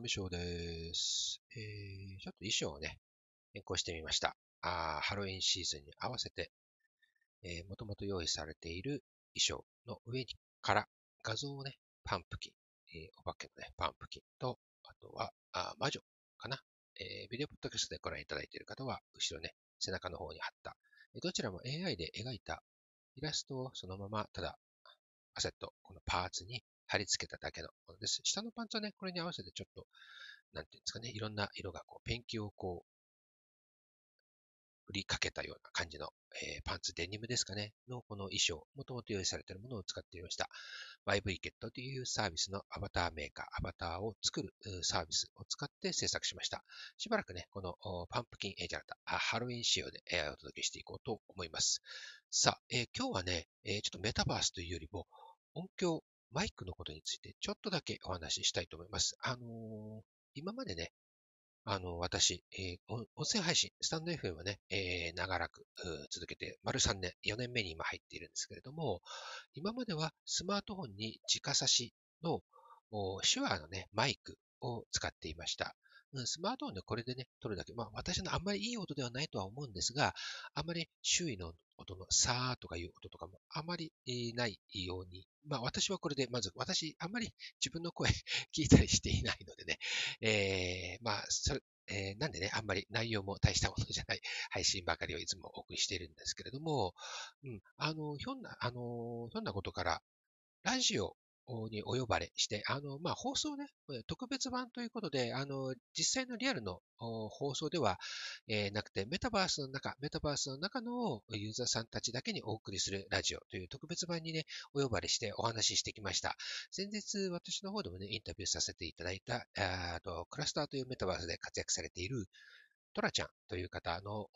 上翔です。えー、ちょっと衣装をね、変更してみました。あハロウィンシーズンに合わせて、えー、もともと用意されている衣装の上にから画像をね、パンプキン、えー、お化けのね、パンプキンと、あとは、あ魔女かな。えー、ビデオポッドキャストでご覧いただいている方は、後ろね、背中の方に貼った、どちらも AI で描いたイラストをそのまま、ただ、アセット、このパーツに貼り付けただけのものです。下のパンツはね、これに合わせてちょっと、なんていうんですかね、いろんな色がこう、ペンキをこう、振りかけたような感じの、えー、パンツデニムですかね、のこの衣装、もともと用意されているものを使っていました。YV ケットというサービスのアバターメーカー、アバターを作るサービスを使って制作しました。しばらくね、このパンプキンエージャータ、ハロウィン仕様でお届けしていこうと思います。さあ、えー、今日はね、え、ちょっとメタバースというよりも、音響マイクのことについてちょっとだけお話ししたいと思います。あのー、今までね、あの、私、えー、音声配信、スタンド FM はね、えー、長らく続けて、丸3年、4年目に今入っているんですけれども、今まではスマートフォンに直差しの手話のね、マイクを使っていました。スマートフォンでこれでね、撮るだけ。まあ、私のあんまりいい音ではないとは思うんですが、あんまり周囲の音のさーとかいう音とかもあまりないように。まあ、私はこれで、まず、私、あんまり自分の声 聞いたりしていないのでね、えー、まあ、それ、えー、なんでね、あんまり内容も大したものじゃない 配信ばかりをいつもお送りしているんですけれども、うん、あの、ひょんな、あの、ひょんなことから、ラジオにお呼ばれして、あの、まあ、放送ね、特別版ということで、あの、実際のリアルの放送では、えー、なくて、メタバースの中、メタバースの中のユーザーさんたちだけにお送りするラジオという特別版にね、お呼ばれしてお話ししてきました。先日、私の方でもね、インタビューさせていただいた、あとクラスターというメタバースで活躍されている、トラちゃんという方の、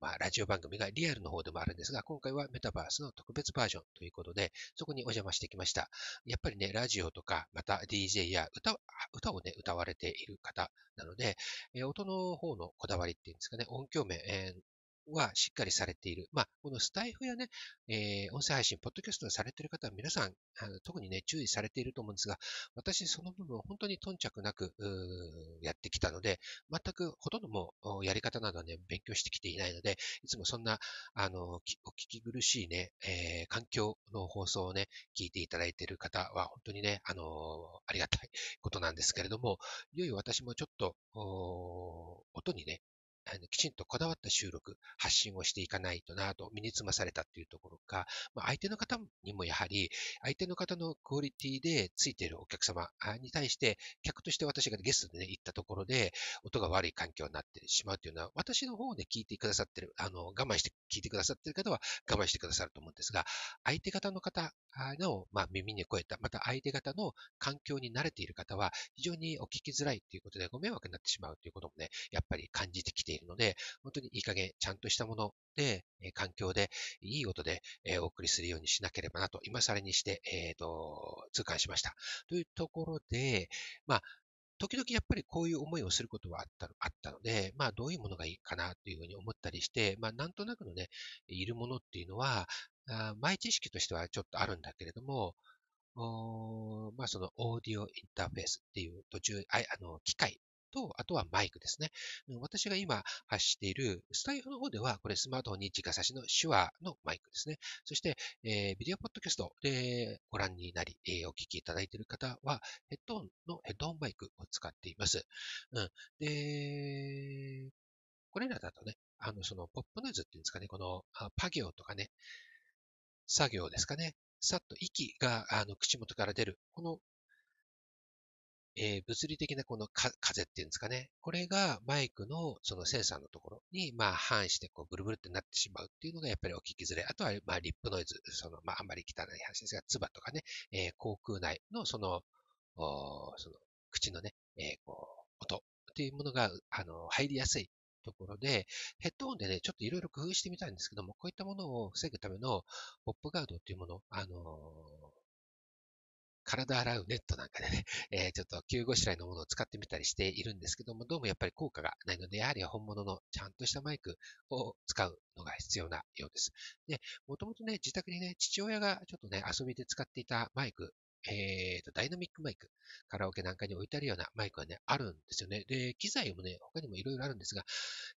まあ、ラジオ番組がリアルの方でもあるんですが、今回はメタバースの特別バージョンということで、そこにお邪魔してきました。やっぱりね、ラジオとか、また DJ や歌歌をね、歌われている方なので、え音の方のこだわりっていうんですかね、音響面、えーはしっかりされている。まあ、このスタイフやね、えー、音声配信、ポッドキャストをされている方は皆さん、あの特にね、注意されていると思うんですが、私その部分本当に頓着なくやってきたので、全くほとんどもやり方などはね、勉強してきていないので、いつもそんな、あの、お聞き苦しいね、えー、環境の放送をね、聞いていただいている方は本当にね、あのありがたいことなんですけれども、いよいよ私もちょっと、音にね、あのきちんとこだわった収録、発信をしていかないとなと身につまされたっていうところか、まあ、相手の方にもやはり、相手の方のクオリティでついているお客様に対して、客として私がゲストでね、行ったところで、音が悪い環境になってしまうというのは、私の方で聞いてくださってる、あの、我慢して聞いてくださってる方は我慢してくださると思うんですが、相手方の方の、まあ、耳に超えた、また相手方の環境に慣れている方は、非常にお聞きづらいということでご迷惑になってしまうということもね、やっぱり感じてきているので、本当にいい加減、ちゃんとしたもので、え環境で、いい音で、えお送りするようにしなければなと、今更にして、えっ、ー、と、痛感しました。というところで、まあ、時々やっぱりこういう思いをすることはあったあったので、まあどういうものがいいかなというふうに思ったりして、まあなんとなくのね、いるものっていうのは、あ前知識としてはちょっとあるんだけれども、まあそのオーディオインターフェースっていう途中、ああの機械と、あとはマイクですね。私が今発しているスタイフの方では、これスマートフォンに直差しの手話のマイクですね。そして、えー、ビデオポッドキャストでご覧になり、えー、お聞きいただいている方は、ヘッドホンのヘッドホンマイクを使っています。うん。で、これらだとね、あの、そのポップノイズっていうんですかね、このパ行とかね、作業ですかね、さっと息があの口元から出る、このえー、物理的なこの風っていうんですかね。これがマイクのそのセンサーのところに、まあ、反してこうブルブルってなってしまうっていうのがやっぱりお聞きづらい。あとは、まあ、リップノイズ、その、まあ、あんまり汚い話ですが、唾とかね、えー、口腔内のその、おその、口のね、えー、こう、音っていうものが、あの、入りやすいところで、ヘッドホンでね、ちょっといろいろ工夫してみたいんですけども、こういったものを防ぐためのポップガードっていうもの、あの体洗うネットなんかでね、えー、ちょっと救護しらいのものを使ってみたりしているんですけども、どうもやっぱり効果がないので、やはり本物のちゃんとしたマイクを使うのが必要なようです。で、もともとね、自宅にね、父親がちょっとね、遊びで使っていたマイクえーと、ダイナミックマイク、カラオケなんかに置いてあるようなマイクがね、あるんですよね。で、機材もね、他にもいろいろあるんですが、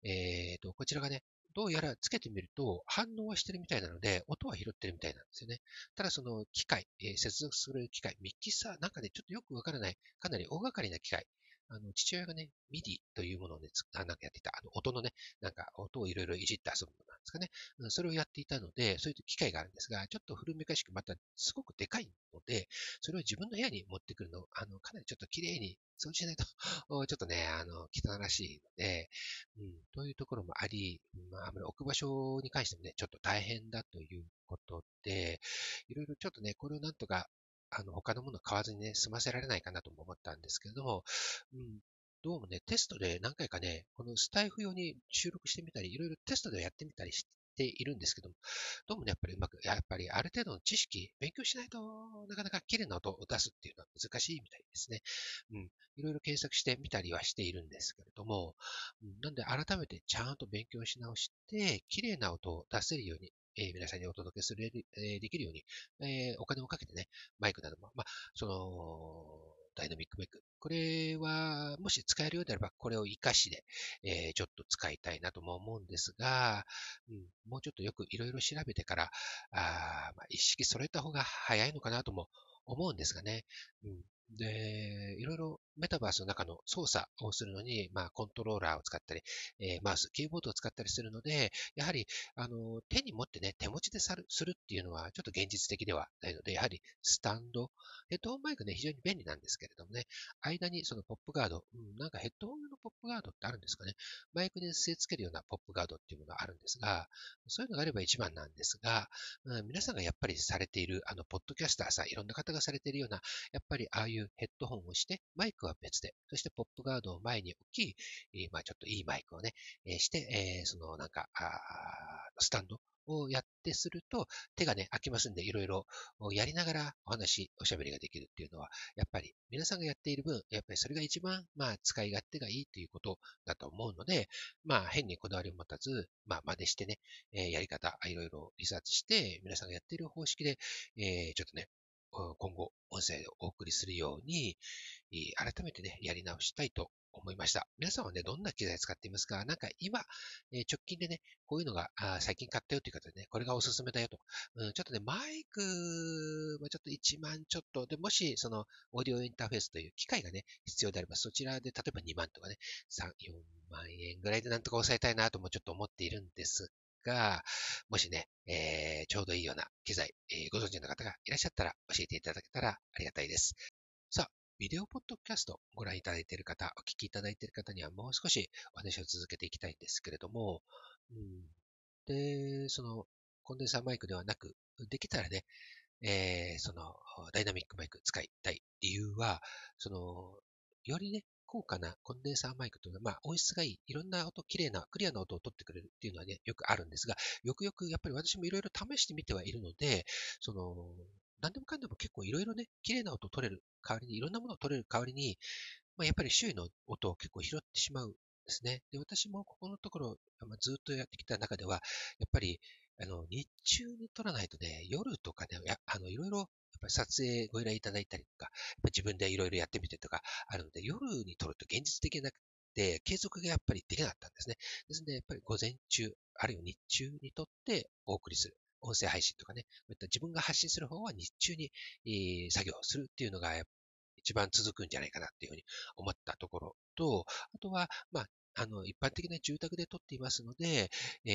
えーと、こちらがね、どうやらつけてみると反応はしてるみたいなので、音は拾ってるみたいなんですよね。ただその機械、えー、接続する機械、ミキサー、なんかね、ちょっとよくわからない、かなり大掛かりな機械、あの、父親がね、 MIDI というものをね、あなんかやっていた、あの、音のね、なんか音をいろいろいじって遊ぶものなんですかね。うん、それをやっていたので、そういう機械があるんですが、ちょっと古めかしくまたすごくでかいので、それを自分の部屋に持ってくるの、あの、かなりちょっと綺麗に掃除しないと ちょっとね、あの、汚らしいので、うん、というところもあり、まあ、置く場所に関してもね、ちょっと大変だということで、いろいろちょっとね、これをなんとかあの、他のもの買わずにね、済ませられないかなとも思ったんですけれども、うん、どうもね、テストで何回かね、このスタイフ用に収録してみたり、いろいろテストでやってみたりしているんですけども、どうもね、やっぱりうまく、やっぱりある程度の知識、勉強しないとなかなか綺麗な音を出すっていうのは難しいみたいですね。うん。いろいろ検索してみたりはしているんですけれども、うん、なんで改めてちゃんと勉強し直して、綺麗な音を出せるようにえー、皆さんにお届けする、えー、できるように、えー、お金をかけてね、マイクなども、まあ、その、ダイナミックメイク。これは、もし使えるようであれば、これを活かしで、えー、ちょっと使いたいなとも思うんですが、うん、もうちょっとよくいろいろ調べてから、あまあ、意識揃えた方が早いのかなとも思うんですがね。うん、で、いろいろメタバースの中の操作をするのに、まあ、コントローラーを使ったり、えー、マウス、キーボードを使ったりするので、やはり、あの、手に持ってね、手持ちでするっていうのは、ちょっと現実的ではないので、やはり、スタンド、ヘッドホンマイクね、非常に便利なんですけれどもね、間にそのポップガード、うん、なんかヘッドホン用のポップガードってあるんですかね。マイクに据え付けるようなポップガードっていうものがあるんですが、そういうのがあれば一番なんですが、うん、皆さんがやっぱりされている、あの、ポッドキャスターさん、いろんな方がされているような、やっぱりああいうヘッドホンをして、マイクは別で、そしてポップガードを前に置き、まあちょっといいマイクをね、して、そのなんか、スタンドをやってすると、手がね、空きますんで、いろいろやりながらお話、おしゃべりができるっていうのは、やっぱり皆さんがやっている分、やっぱりそれが一番、まあ、使い勝手がいいということだと思うので、まあ、変にこだわりを持たず、まあ、真似してね、やり方、いろいろリサーチして、皆さんがやっている方式で、ちょっとね、今後、音声をお送りするように、改めてね、やり直したいと思いました。皆さんはね、どんな機材使っていますか？なんか今、直近でね、こういうのが最近買ったよという方でね、これがおすすめだよと。うん、ちょっとね、マイク、ま、ちょっと1万ちょっとで、もし、その、オーディオインターフェースという機械がね、必要であれば、そちらで、例えば2万とかね、3、4万円ぐらいでなんとか抑えたいなともちょっと思っているんですが、もしね、えー、ちょうどいいような機材、えー、ご存知の方がいらっしゃったら教えていただけたらありがたいです。さあ、ビデオポッドキャストご覧いただいている方、お聞きいただいている方にはもう少しお話を続けていきたいんですけれども、うん、で、そのコンデンサーマイクではなく、できたらね、えー、そのダイナミックマイク使いたい理由は、その、よりね、高価なコンデンサーマイクというのは、まあ、音質がいい、いろんな音、綺麗な、クリアな音を取ってくれるっていうのはね、よくあるんですが、よくよくやっぱり私もいろいろ試してみてはいるので、その、何でもかんでも結構いろいろね、綺麗な音を取れる代わりに、いろんなものを取れる代わりに、まあ、やっぱり周囲の音を結構拾ってしまうんですね。で、私もここのところ、まあ、ずっとやってきた中では、やっぱり、あの、日中に撮らないとね、夜とかね、あの、いろいろぱり撮影ご依頼いただいたりとか、自分でいろいろやってみてとかあるので、夜に撮ると現実的なくて、継続がやっぱりできなかったんですね。ですので、やっぱり午前中、あるいは日中に撮ってお送りする。音声配信とかね、こういった自分が発信する方は日中に、えー、作業するっていうのが一番続くんじゃないかなっていうふうに思ったところと、あとは、まあ、あの、一般的な住宅で撮っていますので、え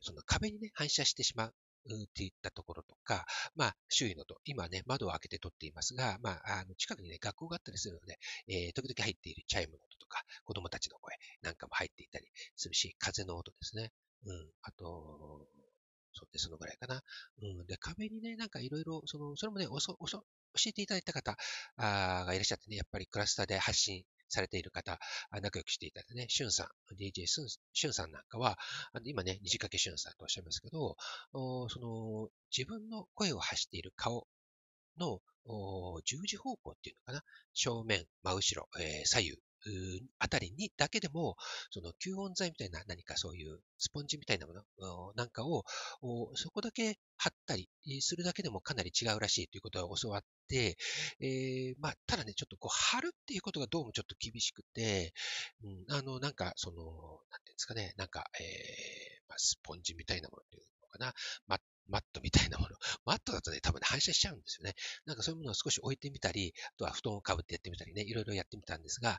ー、その壁にね、反射してしまう。っていったところとか、まあ、周囲のと、今ね、窓を開けて撮っていますが、まあ、あの、近くにね、学校があったりするので、えー、時々入っているチャイムの音とか、子供たちの声なんかも入っていたりするし、風の音ですね。うん。あと、そうで、そのぐらいかな。うん。で、壁にね、なんかいろいろ、その、それもね、おそ、おそ、教えていただいた方がいらっしゃってね、やっぱりクラスターで発信されている方、仲良くしていただいてね、しゅんさん、DJ しゅんさんなんかは、今ね、虹掛けしゅんさんとおっしゃいますけど、その、自分の声を発している顔の十字方向っていうのかな正面、真後ろ、えー、左右あたりにだけでも、その吸音材みたいな何かそういうスポンジみたいなものなんかを、そこだけ貼ったりするだけでもかなり違うらしいということを教わって、えー、まあ、ただね、ちょっとこう貼るっていうことがどうもちょっと厳しくて、うん、あの、なんか、その、なんていうんですかね、なんか、えー、まあ、スポンジみたいなものっていうのかな、ママットみたいなもの。マットだとね、多分ね、反射しちゃうんですよね。なんかそういうものを少し置いてみたり、あとは布団をかぶってやってみたりね、いろいろやってみたんですが、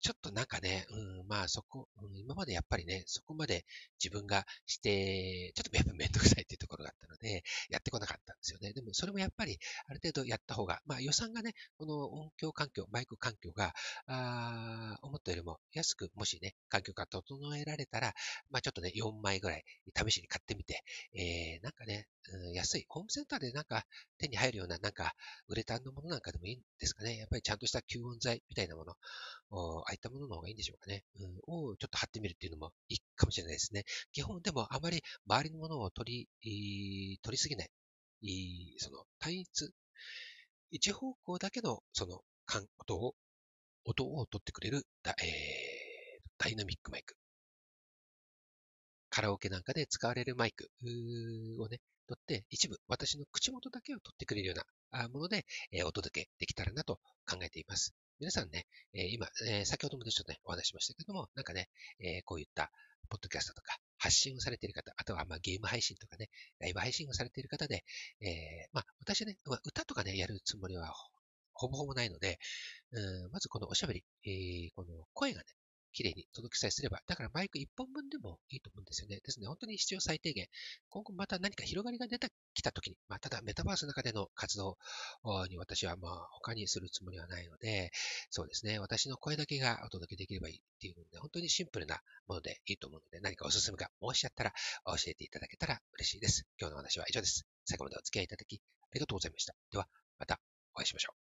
ちょっとなんかね、うん、まあそこ、うん、今までやっぱりね、そこまで自分がして、ちょっとやっぱめんどくさいっていうところがあったので、やってこなかったんですよね。でもそれもやっぱりある程度やった方が、まあ予算がね、この音響環境、マイク環境が、あ思ったよりも安く、もしね、環境が整えられたら、まあちょっとね、4枚ぐらい試しに買ってみて、えー、なんかね、うん、安い、ホームセンターでなんか手に入るような、なんか、ウレタンのものなんかでもいいんですかね。やっぱりちゃんとした吸音材みたいなもの、ああいったものの方がいいんでしょうかね。うん、をちょっと貼ってみるっていうのもいいかもしれないですね。基本でもあまり周りのものを取り、取りすぎない。その単一、一方向だけのその音を、音を取ってくれるダ,、えー、ダイナミックマイク。カラオケなんかで使われるマイクをね、取って、一部私の口元だけを取ってくれるようなもので、えお届けできたらなと考えています。皆さんね、え今、え先ほどもちょっとね、お話ししましたけども、なんかね、えこういったポッドキャストとか発信をされている方、あとはまあゲーム配信とかね、ライブ配信をされている方で、え、まあ私ね、歌とかね、やるつもりはほぼほぼないので、うんまずこのおしゃべり、えー、この声がね、綺麗に届きさえすれば、だからマイク1本分でもいいと思うんですよね。ですね、本当に必要最低限。今後また何か広がりが出てきたときに、まあ、ただメタバースの中での活動に私はまあ他にするつもりはないので、そうですね、私の声だけがお届けできればいいっていうので、本当にシンプルなものでいいと思うので、何かおすすめがもしあったら教えていただけたら嬉しいです。今日の話は以上です。最後までお付き合いいただきありがとうございました。では、またお会いしましょう。